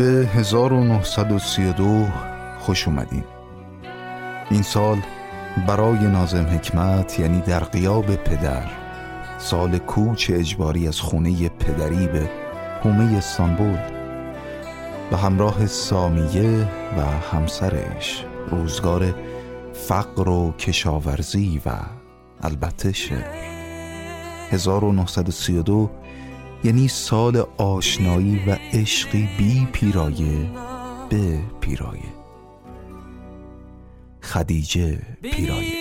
به 1932 خوش اومدیم این سال برای نازم حکمت یعنی در قیاب پدر سال کوچ اجباری از خونه پدری به هومه استانبول به همراه سامیه و همسرش روزگار فقر و کشاورزی و البته شعر 1932 یعنی سال آشنایی و عشقی بی پیرایه به پیرایه. خدیجه پیرایه.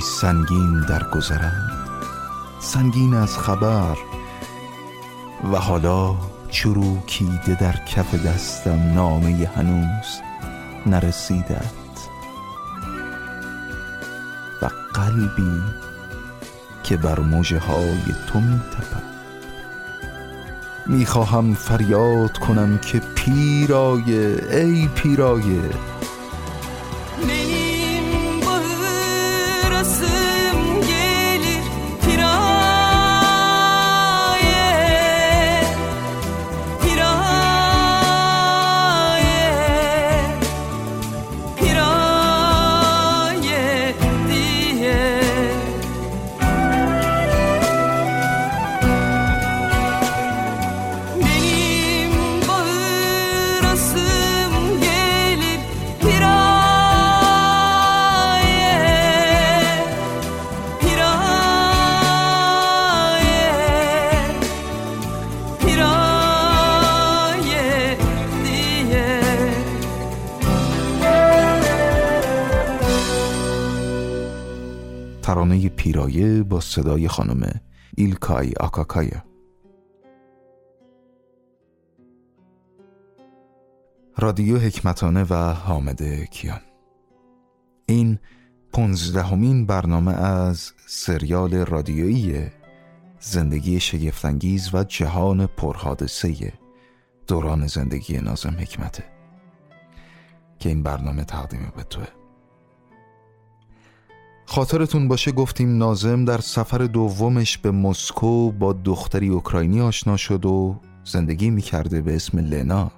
سنگین در گذرند سنگین از خبر. و حالا چروکیده در کف دستم نامه هنوز نرسیدت. و قلبی که بر موجه های تو می می‌خواهم فریاد کنم که پیرایه ای پیرایه صدای خانم ایلکای آکاکایا رادیو حکمتانه و حامد کیان. این پونزدهمین برنامه از سریال رادیویی زندگی شگفتانگیز و جهان پرحادثه دوران زندگی نازم حکمته که این برنامه تقدیم به توه. خاطرتون باشه گفتیم نازم در سفر دومش به مسکو با دختری اوکراینی آشنا شد و زندگی می‌کرده به اسم لنا.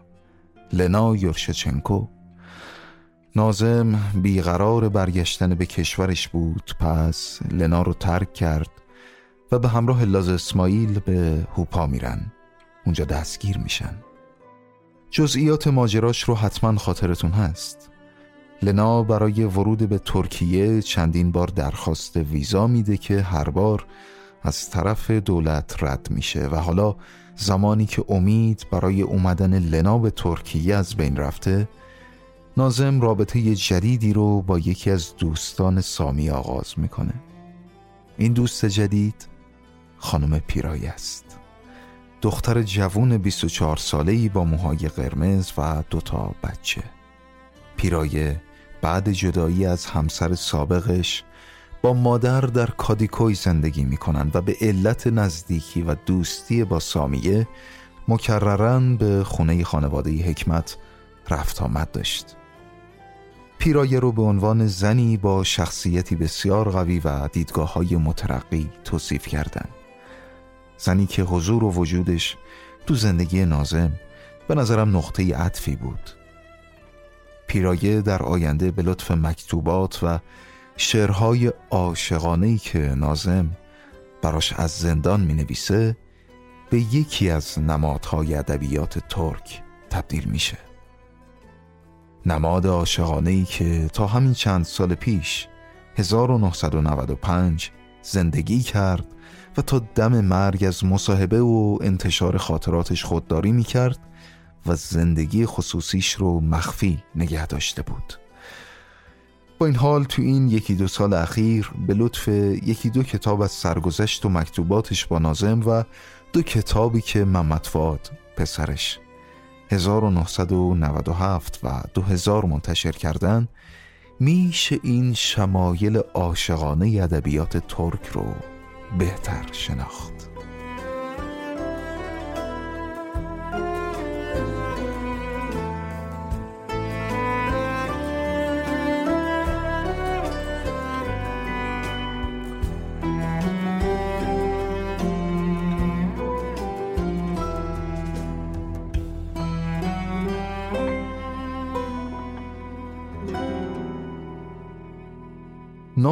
لنا یورشچنکو. نازم بیقرار برگشتن به کشورش بود پس لنا رو ترک کرد و به همراه لاز اسماعیل به هوپا میرن. اونجا دستگیر میشن. جزئیات ماجراش رو حتما خاطرتون هست. لنا برای ورود به ترکیه چندین بار درخواست ویزا میده که هر بار از طرف دولت رد میشه و حالا زمانی که امید برای اومدن لنا به ترکیه از بین رفته نازم رابطه جدیدی رو با یکی از دوستان سامی آغاز می‌کنه. این دوست جدید خانم پیرای است. دختر جوون 24 ساله‌ای با موهای قرمز و دوتا بچه. پیرایه بعد جدایی از همسر سابقش با مادر در کادیکوی زندگی می کنند و به علت نزدیکی و دوستی با سامیه مکررن به خونه خانواده حکمت رفت آمد داشت پیرایه رو به عنوان زنی با شخصیتی بسیار قوی و دیدگاه های مترقی توصیف کردند. زنی که حضور و وجودش تو زندگی نازم به نظرم نقطه عطفی بود پیرایه در آینده به لطف مکتوبات و شعرهای عاشقانه‌ای که نازم براش از زندان می نویسه به یکی از نمادهای ادبیات ترک تبدیل میشه. نماد عاشقانه‌ای که تا همین چند سال پیش 1995 زندگی کرد و تا دم مرگ از مصاحبه و انتشار خاطراتش خودداری می کرد و زندگی خصوصیش رو مخفی نگه داشته بود. با این حال تو این یکی دو سال اخیر به لطف یکی دو کتاب از سرگذشت و مکتوباتش با نازم و دو کتابی که محمد فاد پسرش 1997 و 2000 منتشر کردن میشه این شمایل عاشقانه ادبیات ترک رو بهتر شناخت.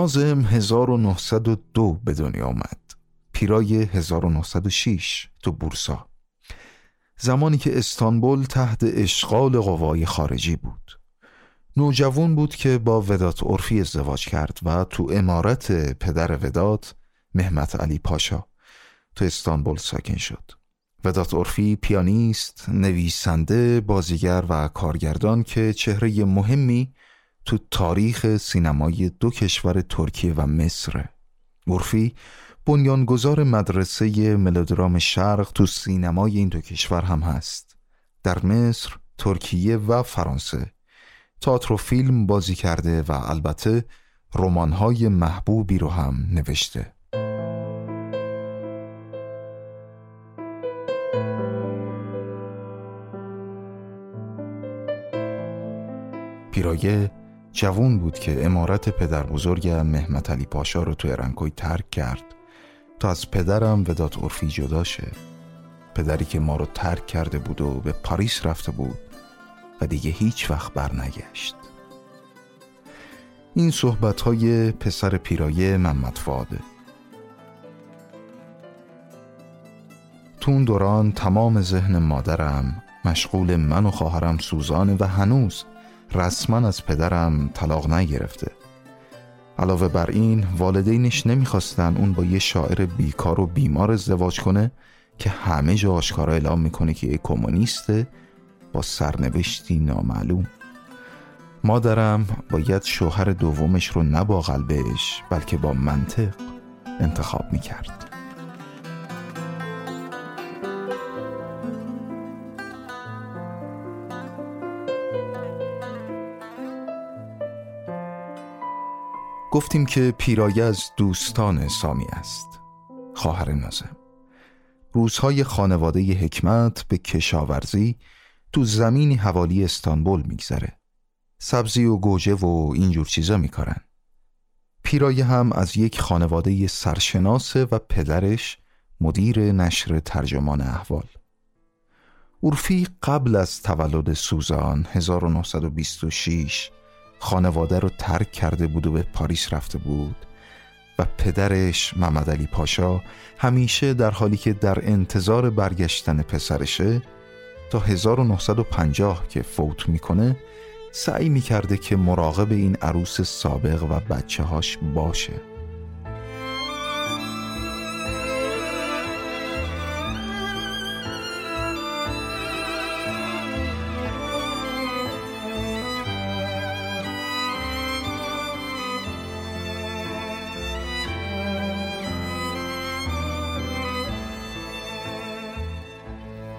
نازم 1902 به دنیا آمد. پیرای 1906 تو بورسا. زمانی که استانبول تحت اشغال قوای خارجی بود. نوجوان بود که با ودات عرفی ازدواج کرد و تو امارت پدر ودات محمد علی پاشا تو استانبول ساکن شد. ودات عرفی پیانیست، نویسنده، بازیگر و کارگردان که چهره مهمی تو تاریخ سینمای دو کشور ترکیه و مصر. عرفی بنیانگذار مدرسه ملودرام شرق تو سینمای این دو کشور هم هست. در مصر، ترکیه و فرانسه. تئاتر و فیلم بازی کرده و البته رمان‌های محبوبی رو هم نوشته. پیرایه جوون بود که امارت پدر بزرگم محمد علی پاشا رو تو ارنکوی ترک کرد تا از پدرم ودات عرفی جدا شه. پدری که ما رو ترک کرده بود و به پاریس رفته بود و دیگه هیچ وقت برنگشت. این صحبت های پسر پیرایه محمد فاده. تو اون دوران تمام ذهن مادرم مشغول من و خواهرم سوزانه و هنوز رسما از پدرم طلاق نگرفته. علاوه بر این والدینش نمی‌خواستن اون با یه شاعر بیکار و بیمار ازدواج کنه که همه جا آشکارا اعلام می‌کنه که یه کمونیسته با سرنوشتی نامعلوم. مادرم باید شوهر دومش رو نه با قلبش بلکه با منطق انتخاب می‌کرد. گفتیم که پیرایه از دوستان سامی است. خواهر نازم. روزهای خانواده حکمت به کشاورزی تو زمینی حوالی استانبول میگذره. سبزی و گوجه و اینجور چیزا میکارن. پیرایه هم از یک خانواده سرشناسه و پدرش مدیر نشر ترجمان احوال. اورفی قبل از تولد سوزان 1926 خانواده رو ترک کرده بود و به پاریس رفته بود و پدرش محمد علی پاشا همیشه در حالی که در انتظار برگشتن پسرشه تا 1950 که فوت می‌کنه سعی می‌کرده که مراقب این عروس سابق و بچه هاش باشه.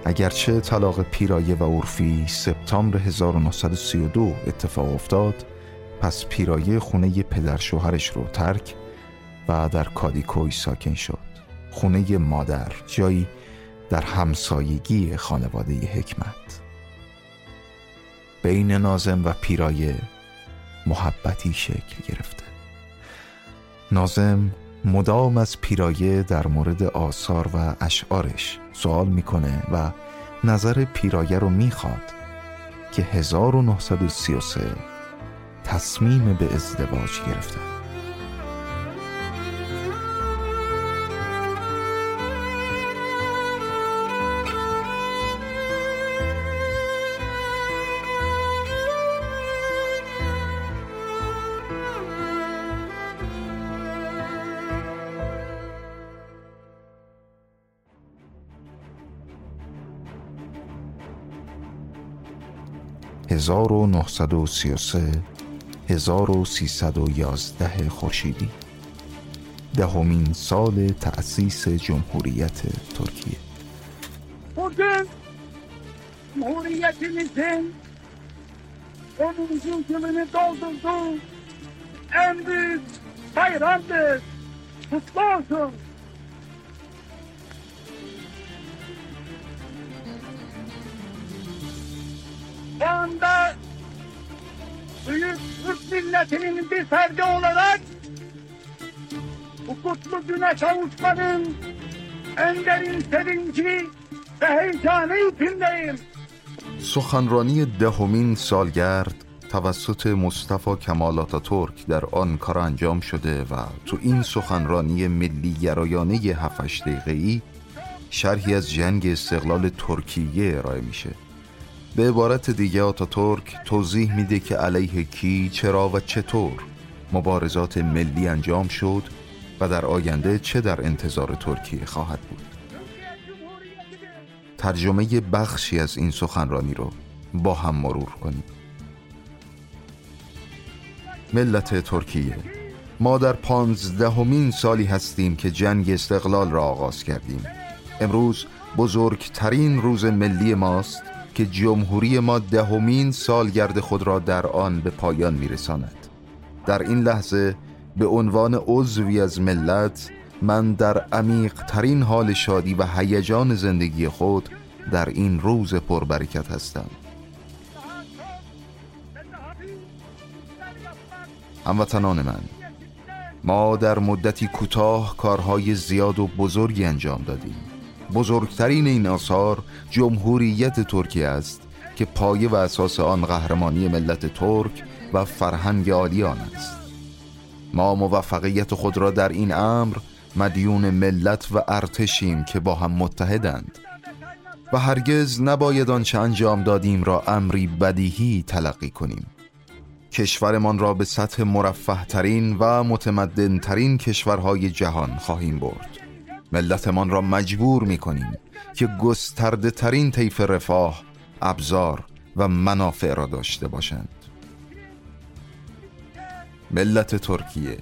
اگرچه طلاق پیرایه و عرفی سپتامبر 1932 اتفاق افتاد پس پیرایه خونه پدر شوهرش رو ترک و در کادیکوی ساکن شد. خونه مادر جایی در همسایگی خانواده حکمت. بین نازم و پیرایه محبتی شکل گرفته. نازم مدام از پیرایه در مورد آثار و اشعارش سوال می‌کنه و نظر پیرایه رو می‌خواد که 1933 تصمیم به ازدواج گرفته. 1933 1311 خورشیدی. دهمین ده سال تأسیس جمهوریت ترکیه. بودن جمهوریتیمیزین امروزون کمینی دولدردون امروز بایرامدر کتلا olsun. Anda büyük Türk milletinin bir ferdi olarak bu kutlu güne kavuşmanın en derin sevinci ve heyecanı içindeyim. سخنرانی دهمین سالگرد توسط مصطفی کمال آتاتورک در آن کار انجام شده و تو این سخنرانی ملی گرایانه 7 دقیقه‌ای شرحی از جنگ استقلال ترکیه ارائه میشه به عبارت دیگه آتاتورک توضیح میده که علیه کی چرا و چطور مبارزات ملی انجام شد و در آینده چه در انتظار ترکیه خواهد بود. ترجمه بخشی از این سخنرانی رو با هم مرور کنیم. ملت ترکیه ما در پانزدهمین سالی هستیم که جنگ استقلال را آغاز کردیم. امروز بزرگترین روز ملی ماست. که جمهوری ما دهمین سالگرد خود را در آن به پایان میرساند. در این لحظه به عنوان عضوی از ملت من در عمیق ترین حال شادی و هیجان زندگی خود در این روز پربرکت هستم. هموطنان من ما در مدتی کوتاه کارهای زیاد و بزرگی انجام دادیم. بزرگترین این آثار جمهوریت ترکیه است که پایه و اساس آن قهرمانی ملت ترک و فرهنگ عالیان است. ما موفقیت خود را در این امر مدیون ملت و ارتشیم که با هم متحدند و هرگز نباید آنچه انجام دادیم را امری بدیهی تلقی کنیم. کشورمان را به سطح مرفه ترین و متمدن ترین کشورهای جهان خواهیم برد. ملتمان را مجبور می کنیم که گسترده ترین طیف رفاه، ابزار و منافع را داشته باشند. ملت ترکیه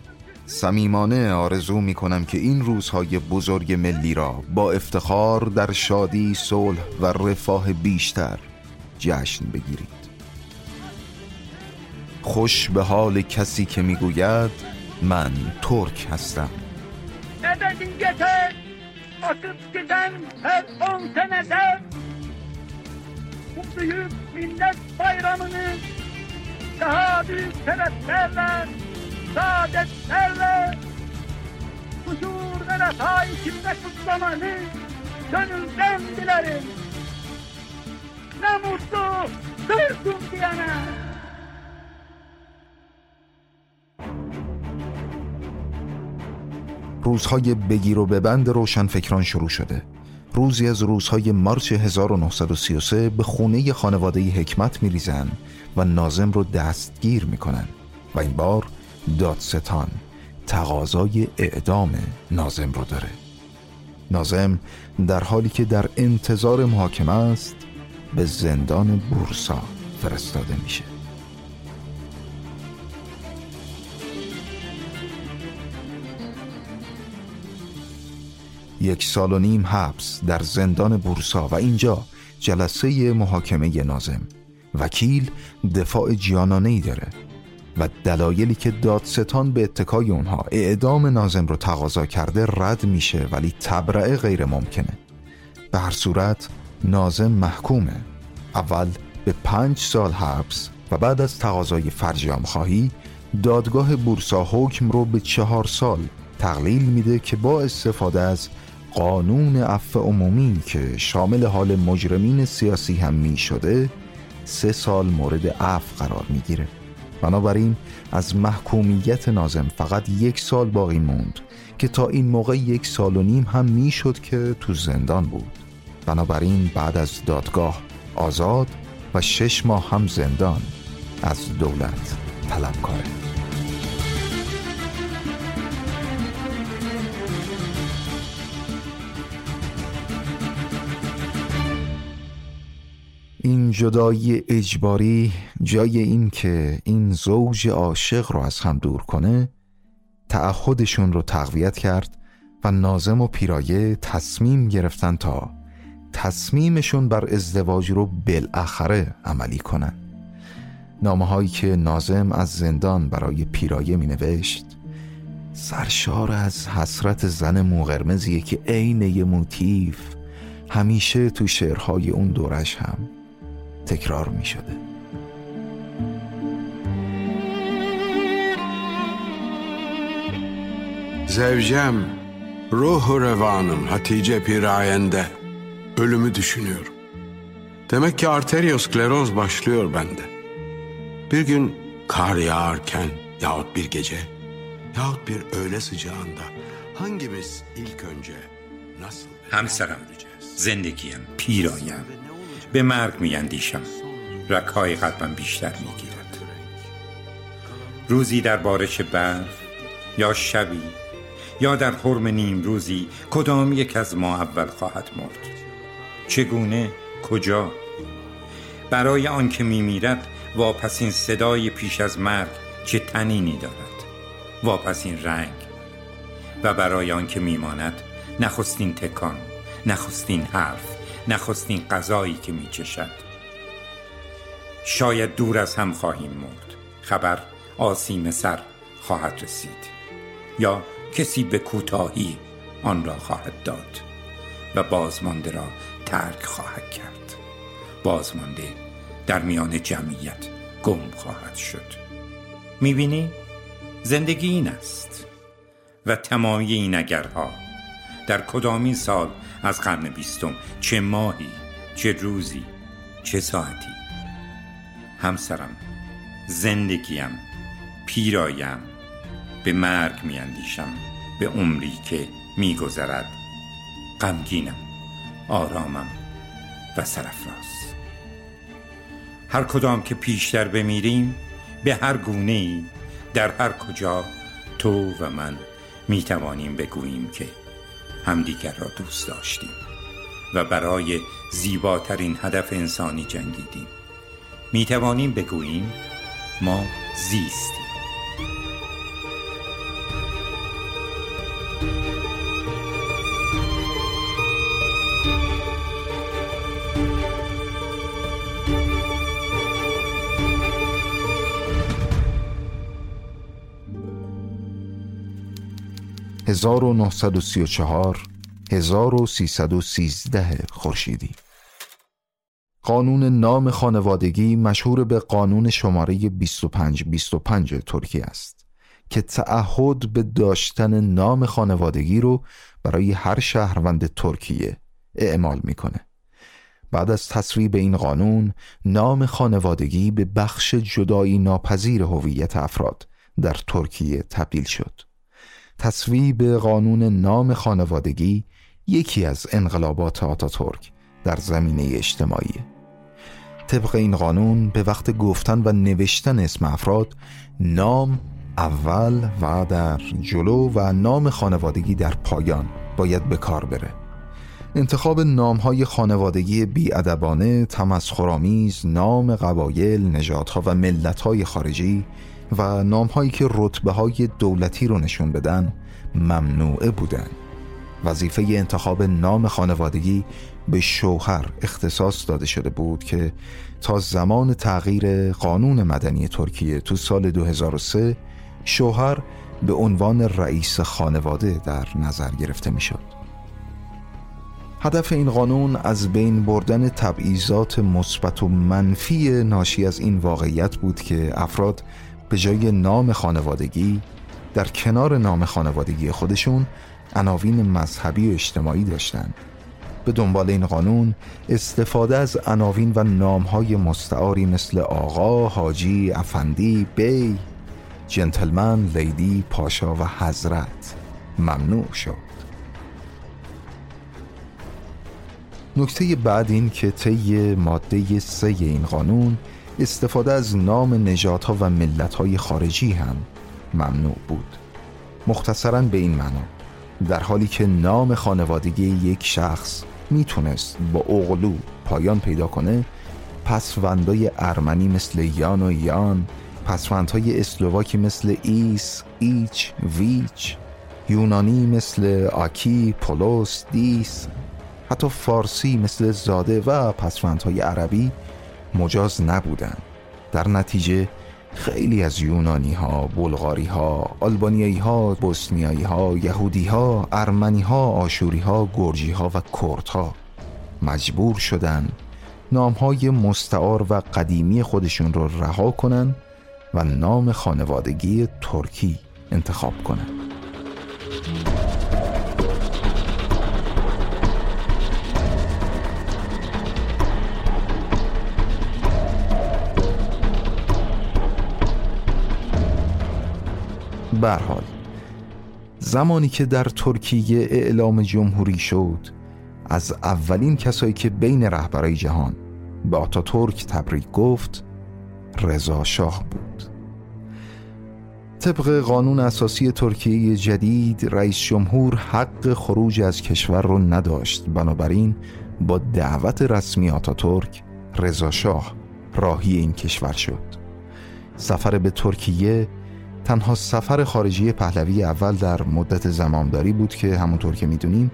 صمیمانه آرزو می کنم که این روزهای بزرگ ملی را با افتخار در شادی، صلح و رفاه بیشتر جشن بگیرید. خوش به حال کسی که می‌گوید من ترک هستم. Neden yeter akıp giden her on senede bu büyük millet bayramını daha büyük sebeplerle, saadetlerle, huzur ve refah içinde kutlamanı gönülden dilerim. Ne mutlu Türk'üm diyene. روزهای بگیر و ببند روشنفکران شروع شده. روزی از روزهای مارچ 1933 به خونه خانواده حکمت میریزن و نازم رو دستگیر می‌کنن. و این بار دادستان تقاضای اعدام نازم رو داره. نازم در حالی که در انتظار محاکمه است به زندان بورسا فرستاده میشه. یک سال و نیم حبس در زندان بورسا و اینجا جلسه محاکمه نازم. وکیل دفاع جانانه ای داره و دلایلی که دادستان به اتکای اونها اعدام نازم رو تقاضا کرده رد میشه ولی تبرعه غیر ممکنه. به هر صورت نازم محکومه. اول به پنج سال حبس و بعد از تقاضای فرجام خواهی دادگاه بورسا حکم رو به چهار سال تقلیل میده که با استفاده از قانون عفو عمومی که شامل حال مجرمین سیاسی هم می شده سه سال مورد عفو قرار می‌گیره بنابراین از محکومیت نازم فقط یک سال باقی موند که تا این موقع یک سال و نیم هم می‌شد که تو زندان بود. بنابراین بعد از دادگاه آزاد و شش ماه هم زندان از دولت طلبکاره. این جدایی اجباری جای این که این زوج عاشق رو از هم دور کنه تعهدشون رو تقویت کرد و نازم و پیرایه تصمیم گرفتن تا تصمیمشون بر ازدواج رو بالاخره عملی کنن. نامه هایی که نازم از زندان برای پیرایه می نوشت سرشار از حسرت زن موقرمزیه که عین یه موتیف همیشه تو شعرهای اون دورش هم. تکرار می شده Zevcem, ruhu revanım Hatice Pirayende ölümü düşünüyorum. Demek ki arterioskleroz başlıyor bende. Bir gün kar yağarken yahut bir gece yahut bir öğle sıcağında hangimiz ilk önce nasıl همسرم زندگیم پیرایم به مرگ میاندیشم. رکهای قلبم بیشتر می‌گیرد. روزی در بارش برف یا شبی یا در حرم نیم روزی کدام یک از ما اول خواهد مرد؟ چگونه؟ کجا؟ برای آنکه میمیرد واپسین صدای پیش از مرگ چه تنینی دارد؟ واپسین رنگ. و برای آنکه میماند نخستین تکان نخستین حرف. نخستین غذایی که میچشد. شاید دور از هم خواهیم مرد. خبر آسیم سر خواهد رسید. یا کسی به کوتاهی آن را خواهد داد و بازمانده را ترک خواهد کرد. بازمانده در میان جمعیت گم خواهد شد. می‌بینی؟ زندگی این است و تمامی این اگرها در کدامین سال از قرن بیستم؟ چه ماهی؟ چه روزی؟ چه ساعتی؟ همسرم زندگیم پیرایم به مرگ میاندیشم به عمری که میگذرد. غمگینم آرامم و سرفراز هر کدام که پیشتر بمیریم به هر گونه ای در هر کجا تو و من می توانیم بگوییم که همدیگر را دوست داشتیم و برای زیباترین هدف انسانی جنگیدیم. می توانیم بگوییم ما زیستیم. 1934 1313 خورشیدی. قانون نام خانوادگی مشهور به قانون شماره 2525 ترکیه است که تعهد به داشتن نام خانوادگی رو برای هر شهروند ترکیه اعمال می‌کنه. بعد از تصویب این قانون نام خانوادگی به بخش جدایی ناپذیر هویت افراد در ترکیه تبدیل شد. تصویب قانون نام خانوادگی یکی از انقلابات آتاتورک در زمینه اجتماعی. طبق این قانون به وقت گفتن و نوشتن اسم افراد نام اول و در جلو و نام خانوادگی در پایان باید به کار بره. انتخاب نام های خانوادگی بیادبانه، تمسخرآمیز، نام قبایل، نژادها و ملت های خارجی و نام هایی که رتبه های دولتی رو نشون بدن ممنوعه بودن وظیفه انتخاب نام خانوادگی به شوهر اختصاص داده شده بود که تا زمان تغییر قانون مدنی ترکیه تو سال 2003 شوهر به عنوان رئیس خانواده در نظر گرفته می شد. هدف این قانون از بین بردن تبعیضات مثبت و منفی ناشی از این واقعیت بود که افراد به جای نام خانوادگی در کنار نام خانوادگی خودشون عناوین مذهبی و اجتماعی داشتند. به دنبال این قانون استفاده از عناوین و نامهای مستعاری مثل آقا، حاجی، افندی، بی، جنتلمن، لیدی، پاشا و حضرت ممنوع شد. نکته بعد این که طی ماده سه این قانون استفاده از نام نژادها و ملتهای خارجی هم ممنوع بود. مختصرا به این معنا در حالی که نام خانوادگی یک شخص می‌تونست با اغلو پایان پیدا کنه پسوندای ارمنی مثل یان و یان پسوندهای اسلاوی مثل ایس، ایچ، ویچ یونانی مثل آکی، پولوس، دیس حتی فارسی مثل زاده و پسوندهای عربی مجاز نبودند در نتیجه خیلی از یونانی ها، بلغاری ها، آلبانیایی ها، بوسنیایی ها، یهودی ها، ارمنی ها، آشوری ها، گرجی ها و کرد ها مجبور شدن نام های مستعار و قدیمی خودشون رو رها کنن و نام خانوادگی ترکی انتخاب کنن. برحال زمانی که در ترکیه اعلام جمهوری شد از اولین کسایی که بین رهبرای جهان به ترک تبریک گفت رضا شاه بود. طبق قانون اساسی ترکیه جدید رئیس جمهور حق خروج از کشور رو نداشت. بنابراین با دعوت رسمی آتاتورک رضا شاه راهی این کشور شد. سفر به ترکیه تنها سفر خارجی پهلوی اول در مدت زمامداری بود که همونطور که می‌دونیم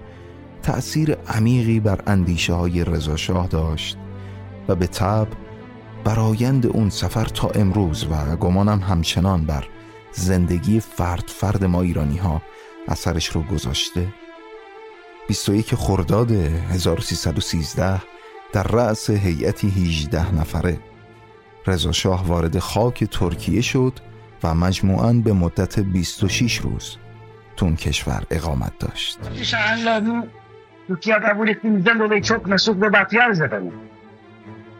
تأثیر عمیقی بر اندیشه های رضاشاه داشت و به طب برایند اون سفر تا امروز و گمانم همچنان بر زندگی فرد فرد ما ایرانی ها اثرش رو گذاشته. 21 خرداد 1313 در رأس هیئتی 18 نفره رضا شاه وارد خاک ترکیه شد و مجموعاً به مدت 26 روز تون کشور اقامت داشت.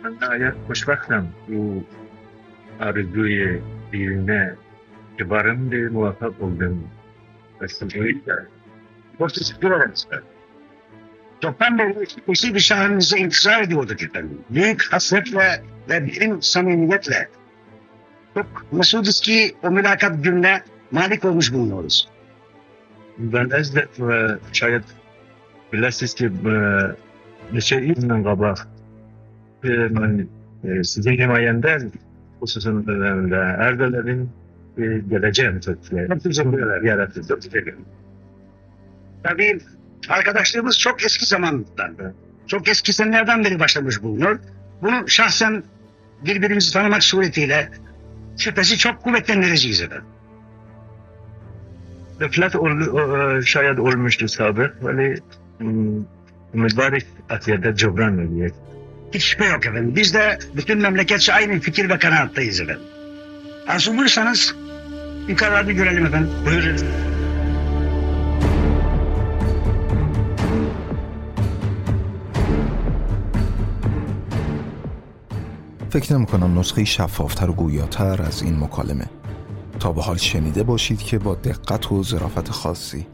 من نهایت خوشبختم او عرضوی دیرینه که برم ده موفق بودم استمایی کرد؟ گفت از دور از کرد تو پند کسی بشه هم نزه انتظار دیوده کتن نیک حسرت و دیرین سمیمیت لد çok Mesudistliği o mülakat gününe malik olmuş bulunuyoruz. Ben ezdet ve şayet bilesiz ki bir şey iznin kaba sizin himayenden hususun döneminde Erdoğan'ın geleceğim Türkiye'ye. Hepimize böyleler yaratıldı Türkiye'ye. Tabii arkadaşlığımız çok eski zamandan, çok eski senelerden beri başlamış bulunuyor. Bunu şahsen birbirimizi tanımak suretiyle şüphesi çok kuvvetlendireceğiz efendim. Rıflat ol, şayet olmuştu sabık. Vali mübarek atiyede cebran ediyor. Hiç şüphe yok efendim. Biz de bütün memleketçe aynı fikir ve kanaattayız efendim. Arzu buyursanız yukarıda görelim efendim. Buyurun. فکر نمی کنم نسخه شفافتر و گویاتر از این مکالمه. تا به حال شنیده باشید که با دقت و ظرافت خاصی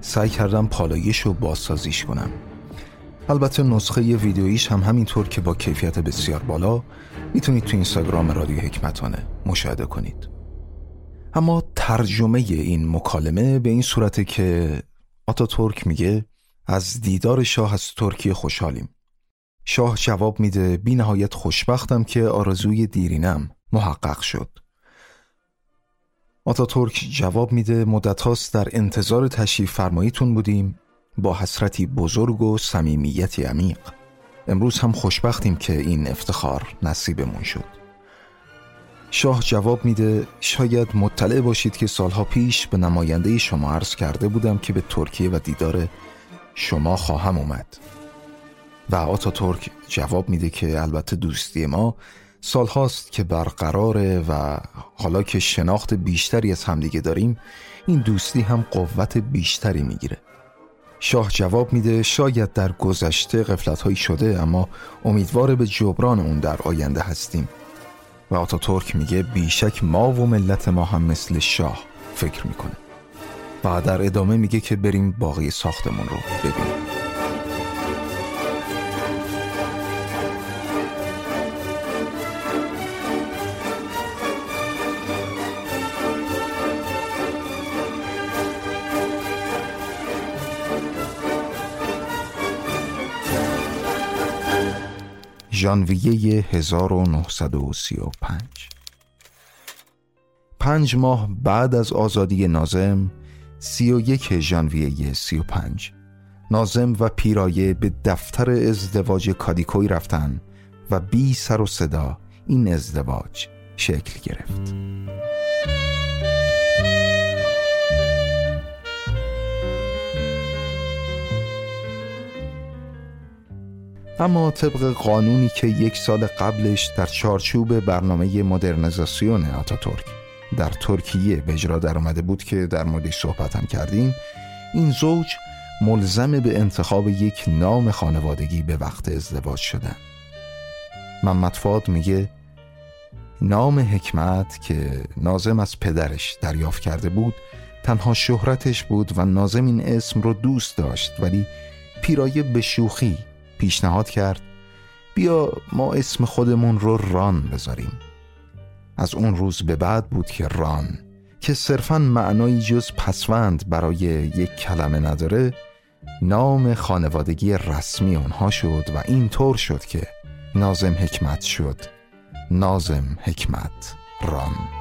سعی کردم پالایش و بازسازیش کنم. البته نسخه ویدیویش هم همینطور که با کیفیت بسیار بالا می‌تونید تو اینستاگرام رادیو حکمتانه مشاهده کنید. اما ترجمه این مکالمه به این صورته که آتا ترک میگه از دیدار شاه از ترکیه خوشحالیم. شاه جواب میده بی نهایت خوشبختم که آرزوی دیرینم محقق شد. ترک جواب میده مدت هاست در انتظار تشریف فرماییتون بودیم. با حسرتی بزرگ و صمیمیتی عمیق. امروز هم خوشبختیم که این افتخار نصیبمون شد. شاه جواب میده شاید مطلع باشید که سالها پیش به نماینده شما عرض کرده بودم که به ترکیه و دیدار شما خواهم اومد. و آتا ترک جواب میده که البته دوستی ما سالهاست که برقراره و حالا که شناخت بیشتری از همدیگه داریم این دوستی هم قوت بیشتری می‌گیره. شاه جواب میده شاید در گذشته قفلت شده اما امیدوار به جبران اون در آینده هستیم. و آتا ترک میگه بیشک ما و ملت ما هم مثل شاه فکر می‌کنه. و در ادامه میگه که بریم باقی ساختمون رو ببینیم. ژانویه 1935 پنج ماه بعد از آزادی نازم سی و یک ژانویه سی و پنج. نازم و پیرایه به دفتر ازدواج کادیکوی رفتن و بی سر و صدا این ازدواج شکل گرفت. اما طبق قانونی که یک سال قبلش در چارچوب برنامه مدرنیزاسیون آتاتورک در ترکیه به اجرا در آمده بود که در موردش صحبت هم کردیم این زوج ملزم به انتخاب یک نام خانوادگی به وقت ازدواج شدن. محمد فاد میگه نام حکمت که نازم از پدرش دریافت کرده بود تنها شهرتش بود و نازم این اسم رو دوست داشت ولی پیرایه به شوخی پیشنهاد کرد بیا ما اسم خودمون رو ران بذاریم. از اون روز به بعد بود که ران که صرفا معنایی جز پسوند برای یک کلمه نداره نام خانوادگی رسمی اونها شد و این طور شد که نازم حکمت شد. نازم حکمت ران.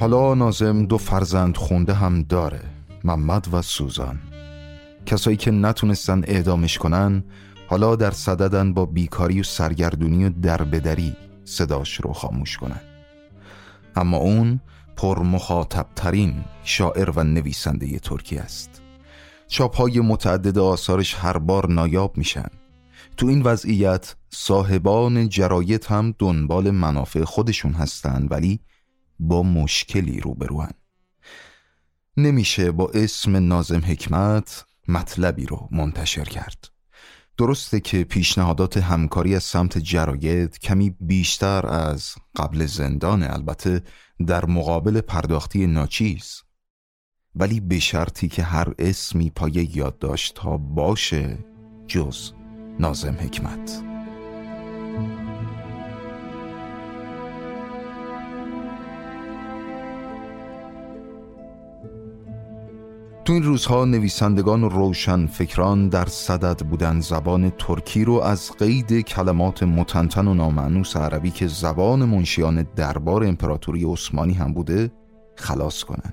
حالا نازم دو فرزند خونده هم داره محمد و سوزان. کسایی که نتونستن اعدامش کنن حالا در صددن با بیکاری و سرگردونی و دربدری صداش رو خاموش کنن. اما اون پر مخاطب ترین شاعر و نویسنده ترکیه است. چاپ های متعدد آثارش هر بار نایاب میشن. تو این وضعیت صاحبان جرایت هم دنبال منافع خودشون هستن ولی با مشکلی روبروان. نمیشه با اسم نازم حکمت مطلبی رو منتشر کرد. درسته که پیشنهادات همکاری از سمت جراید کمی بیشتر از قبل زندان البته در مقابل پرداختی ناچیز. ولی به شرطی که هر اسمی پای یادداشت ها باشه جز نازم حکمت. تو این روزها نویسندگان و روشن فکران در صدد بودن زبان ترکی رو از قید کلمات متنتن و نامعنوس عربی که زبان منشیان دربار امپراتوری عثمانی هم بوده خلاص کنن.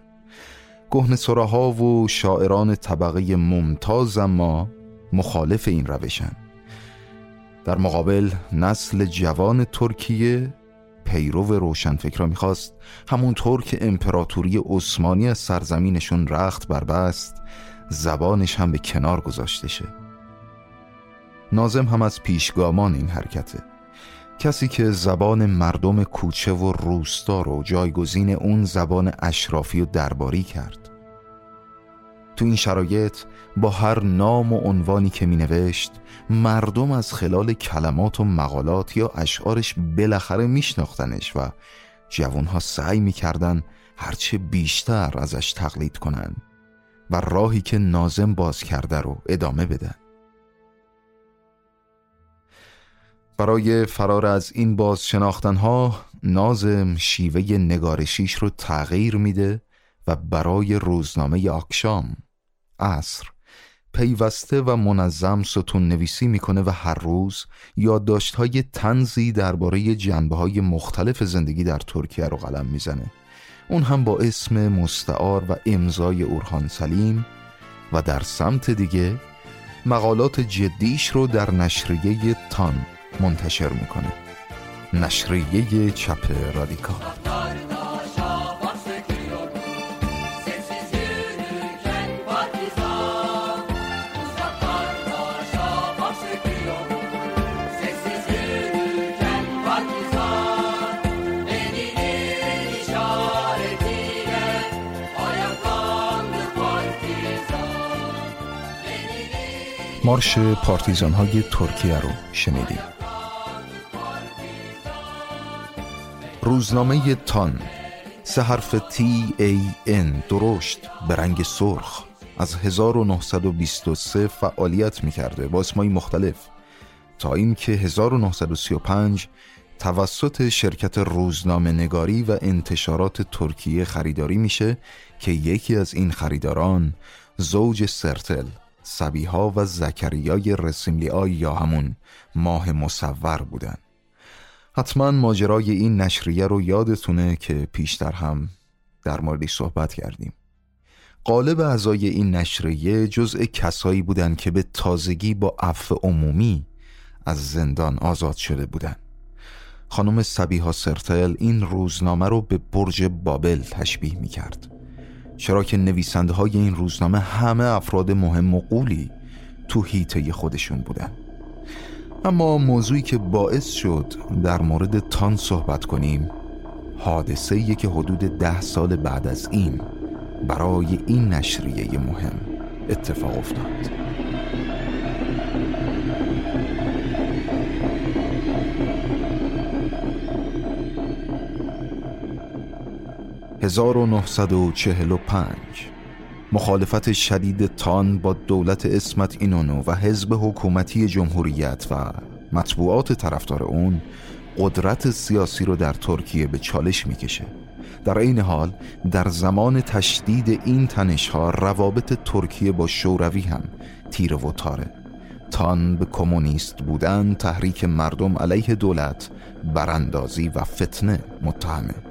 گهن سراها و شاعران طبقه ممتاز ما مخالف این روشن. در مقابل نسل جوان ترکیه پیرو روشنفکرا می‌خواست همونطور که امپراتوری عثمانی از سرزمینشون رخت بربست زبانش هم به کنار گذاشته شه نازم هم از پیشگامان این حرکته. کسی که زبان مردم کوچه و روستا رو جایگزین اون زبان اشرافی و درباری کرد. تو این شرایط با هر نام و عنوانی که می نوشت مردم از خلال کلمات و مقالات یا اشعارش بالاخره میشناختنش و جوانها سعی می‌کردن هرچه بیشتر ازش تقلید کنن و راهی که نازم باز کرده رو ادامه بدن. برای فرار از این باز شناختنها نازم شیوه نگارشیش رو تغییر میده و برای روزنامه آکشام عصر. پیوسته و منظم ستون نویسی می‌کنه و هر روز یادداشت های تنزی درباره جنبه های مختلف زندگی در ترکیه رو قلم می‌زنه. اون هم با اسم مستعار و امضای اورهان سلیم و در سمت دیگه مقالات جدیش رو در نشریه تان منتشر می‌کنه. نشریه چپ رادیکال. مارش پارتیزان های ترکیه رو شنیدیم. روزنامه تان سه حرف تی ای ان درشت به رنگ سرخ. از 1923 فعالیت می‌کرده با اسمای مختلف. تا اینکه 1935 توسط شرکت روزنامه نگاری و انتشارات ترکیه خریداری میشه که یکی از این خریداران زوج سرتل. سبیها و زکریای رسیملیای یا همون ماه مصور بودن. حتما ماجرای این نشریه رو یادتونه که پیشتر هم در موردش صحبت کردیم. قالب اعضای این نشریه جزء کسایی بودند که به تازگی با عفو عمومی از زندان آزاد شده بودند. خانم سبیها سرتل این روزنامه رو به برج بابل تشبیه می کرد چرا که نویسنده های این روزنامه همه افراد مهم و قولی تو هیته خودشون بودن. اما موضوعی که باعث شد در مورد تان صحبت کنیم حادثه که حدود ده سال بعد از این برای این نشریه مهم اتفاق افتاد. 1945 مخالفت شدید تان با دولت اسمت اینونو و حزب حکومتی جمهوریت و مطبوعات طرفدار اون قدرت سیاسی رو در ترکیه به چالش می‌کشه. در این حال در زمان تشدید این تنش ها روابط ترکیه با شوروی هم تیره و تاره. تان به کمونیست بودن تحریک مردم علیه دولت براندازی و فتنه متهمه.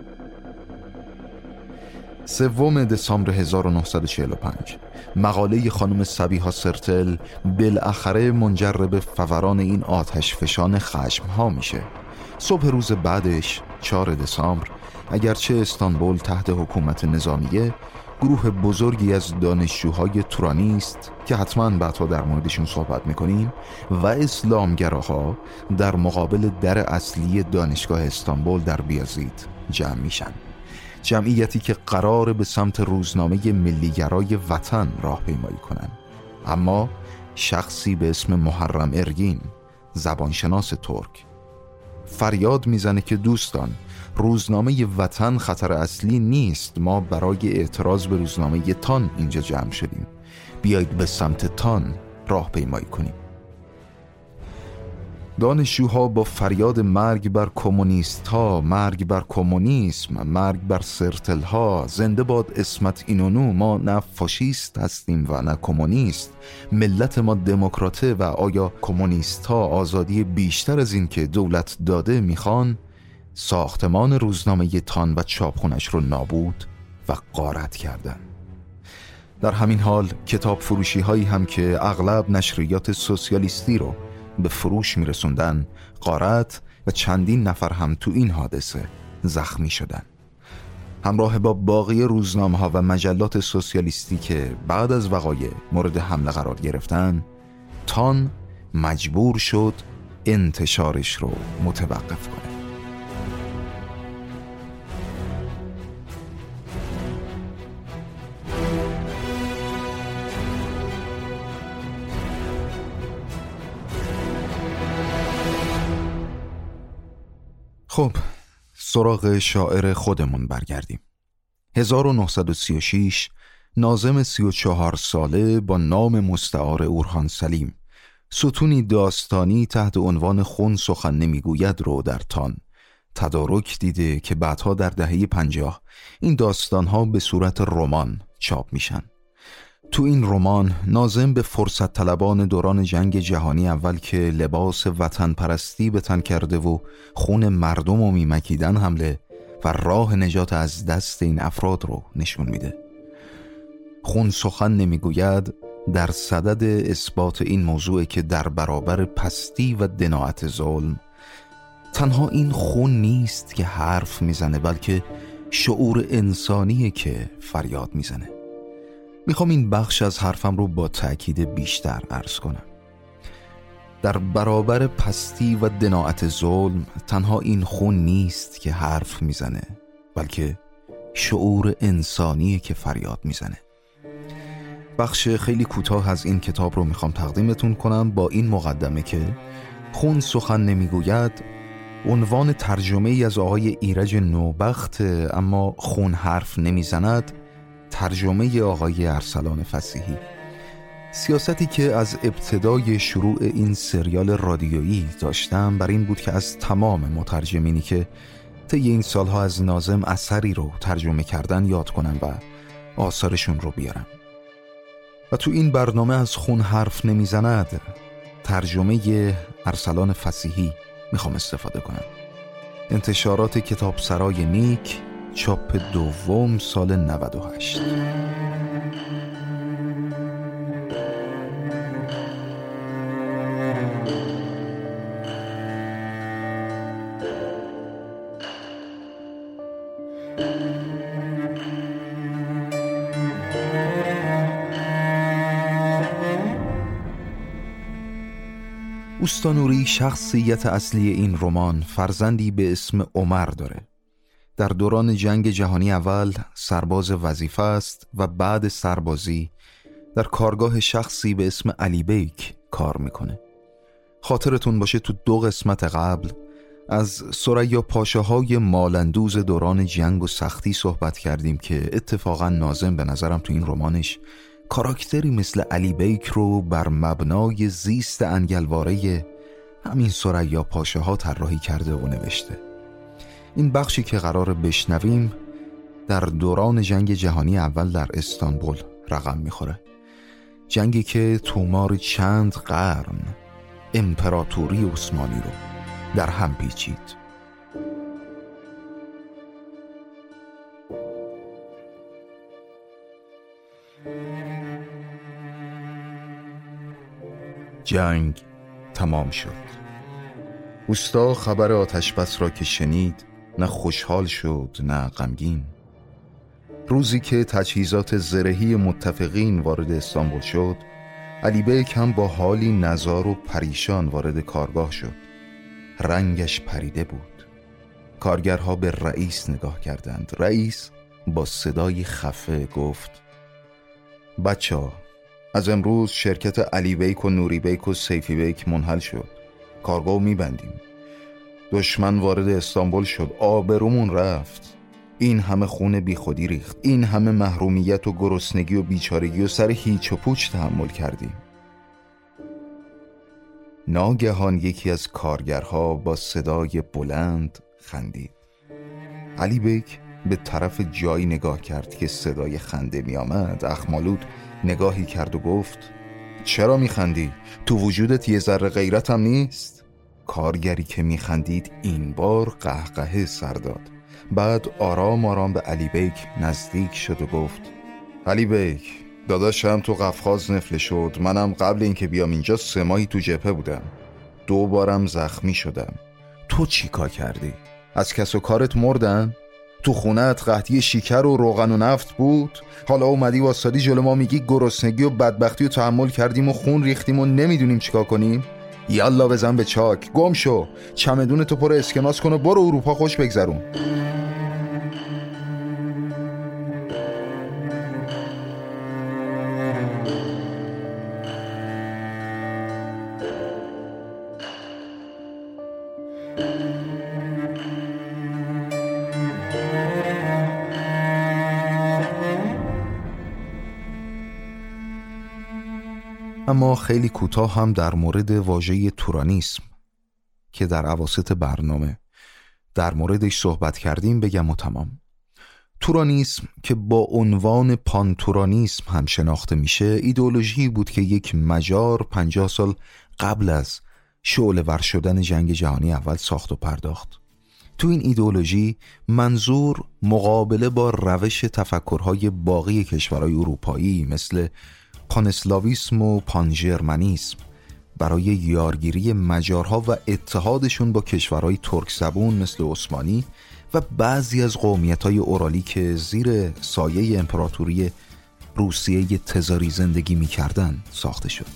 سوم دسامبر 1945 مقاله خانم سبیها سرتل بالاخره منجر به فوران این آتش فشان خشم ها میشه. صبح روز بعدش 4 دسامبر اگرچه استانبول تحت حکومت نظامیه گروه بزرگی از دانشجوهای تورانیست که حتما بعدها در موردشون صحبت می‌کنیم و اسلامگراها در مقابل در اصلی دانشگاه استانبول در بیازید جمع میشن. جمعیتی که قرار به سمت روزنامه ملیگرای وطن راه پیمایی کنند. اما شخصی به اسم محرم ارگین زبانشناس ترک. فریاد می‌زنه که دوستان روزنامه وطن خطر اصلی نیست. ما برای اعتراض به روزنامه تان اینجا جمع شدیم. بیایید به سمت تان راه پیمایی کنیم. دانشجوها با فریاد مرگ بر کمونیست ها مرگ بر کمونیسم مرگ بر سرتل ها زنده باد اسمت اینونو ما نه فاشیست هستیم و نه کمونیست. ملت ما دموکراته و آیا کمونیست ها آزادی بیشتر از این که دولت داده می‌خوان؟ ساختمان روزنامه تان و چاپخونش رو نابود و قارت کردن. در همین حال کتاب فروشی هایی هم که اغلب نشریات سوسیالیستی رو به فروش میرسوندن قارت و چندین نفر هم تو این حادثه زخمی شدن. همراه با باقی روزنامه ها و مجلات سوسیالیستی که بعد از وقایع مورد حمله قرار گرفتن تان مجبور شد انتشارش رو متوقف کنه. خب سراغ شاعر خودمون برگردیم. 1936 نازم 34 ساله با نام مستعار اورهان سلیم. ستونی داستانی تحت عنوان خون سخن نمی‌گوید رو در تان. تدارک دیده که بعدها در دهه پنجاه این داستانها به صورت رمان چاپ میشن. تو این رمان نازم به فرصت طلبان دوران جنگ جهانی اول که لباس وطن پرستی به تن کرده و خون مردم و میمکیدن حمله و راه نجات از دست این افراد رو نشون میده. خون سخن نمی‌گوید در صدد اثبات این موضوع که در برابر پستی و دناعت ظلم تنها این خون نیست که حرف می‌زنه بلکه شعور انسانیه که فریاد می‌زنه. می‌خوام این بخش از حرفم رو با تأکید بیشتر عرض کنم. در برابر پستی و دناعت ظلم تنها این خون نیست که حرف می‌زنه بلکه شعور انسانی که فریاد می‌زنه. بخش خیلی کوتاه از این کتاب رو می‌خوام تقدیمتون کنم با این مقدمه که خون سخن نمی‌گوید عنوان ترجمه ای از آقای ایرج نوبخت اما خون حرف نمی‌زند ترجمه آقای ارسلان فسیحی. سیاستی که از ابتدای شروع این سریال رادیویی داشتم بر این بود که از تمام مترجمینی که طی این سالها از نازم اثری رو ترجمه کردن یاد کنم و آثارشون رو بیارم. و تو این برنامه از خون حرف نمی‌زند ترجمه ارسلان فسیحی می‌خوام استفاده کنم. انتشارات کتاب سرای نیک چاپ دوم سال 98 اوستانوری شخصیت اصلی این رمان فرزندی به اسم عمر داره. در دوران جنگ جهانی اول سرباز وظیفه است و بعد سربازی در کارگاه شخصی به اسم علی بیک کار می‌کنه. خاطرتون باشه تو دو قسمت قبل از سریا پاشه های مالندوز دوران جنگ و سختی صحبت کردیم که اتفاقا نازم به نظرم تو این رمانش کاراکتری مثل علی بیک رو بر مبنای زیست انگلواره همین سریا پاشه ها طراحی کرده و نوشته. این بخشی که قرار بشنویم در دوران جنگ جهانی اول در استانبول رقم می‌خوره. جنگی که تومار چند قرن امپراتوری عثمانی رو در هم پیچید. جنگ تمام شد. اوستا خبر آتش بس را که شنید نه خوشحال شد نه غمگین. روزی که تجهیزات زرهی متفقین وارد استانبول شد علی بیک هم با حالی نزار و پریشان وارد کارگاه شد. رنگش پریده بود. کارگرها به رئیس نگاه کردند. رئیس با صدای خفه گفت بچه ها از امروز شرکت علی بیک و نوری بیک و سیفی بیک منحل شد. کارگاه میبندیم. دشمن وارد استانبول شد. آبرومون رفت. این همه خون بیخودی ریخت. این همه محرومیت و گرسنگی و بیچارگی و سر هیچ و پوچ تحمل کردیم. ناگهان یکی از کارگرها با صدای بلند خندید. علی بیک به طرف جایی نگاه کرد که صدای خنده می آمد. اخمالود نگاهی کرد و گفت چرا میخندی؟ تو وجودت یه ذره غیرت هم نیست؟ کارگری که میخندید این بار قهقه سر داد. بعد آرام آرام به علی بیک نزدیک شد و گفت علی بیک داداشم تو قفقاز نفله شد. منم قبل اینکه بیام اینجا سه ماهی تو جبهه بودم. دو بارم زخمی شدم. تو چی کار کردی؟ از کس و کارت مردن؟ تو خونت قحطی شیکر و روغن و نفت بود؟ حالا اومدی واسادی جلو ما میگی گرسنگی و بدبختی و تحمل کردیم و خون ریختیم و نمی‌دونیم چیکار کنیم؟ یالا بزن به چاک. گم شو. چمدون تو پر اسکناس کن و برو اروپا خوش بگذرون. خیلی کوتاه هم در مورد واژه تورانیسم که در عواست برنامه در موردش صحبت کردیم بگم و تمام. تورانیسم که با عنوان پانتورانیسم هم شناخته میشه ایدئولوژی بود که یک مجار پنجاه سال قبل از شعله ور شدن جنگ جهانی اول ساخت و پرداخت. تو این ایدئولوژی منظور مقابله با روش تفکرهای باقی کشورهای اروپایی مثل پانسلاویسم و پانجرمنیسم برای یارگیری مجارها و اتحادشون با کشورهای ترک زبون مثل عثمانی و بعضی از قومیت های اورالی که زیر سایه امپراتوری روسیه تزاری زندگی می‌کردن ساخته شد.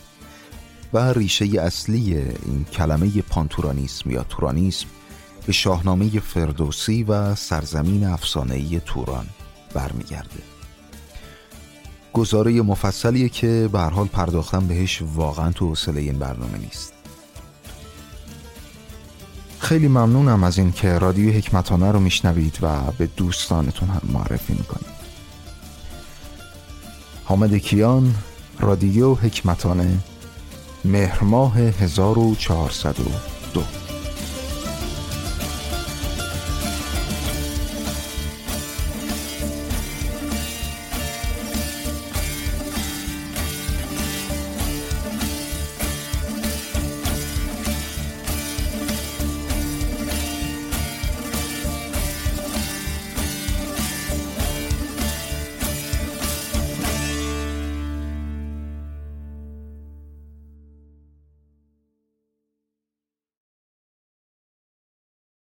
و ریشه اصلی این کلمه پانتورانیسم یا تورانیسم به شاهنامه فردوسی و سرزمین افسانه‌ای توران برمیگرده. گزاره مفصلیه که به حال پرداختن بهش واقعا تو حوصله این برنامه نیست. خیلی ممنونم از این که رادیو حکمتانه رو میشنوید و به دوستانتون هم معرفی می‌کنید. حامد کیان رادیو حکمتانه مهر ماه 1400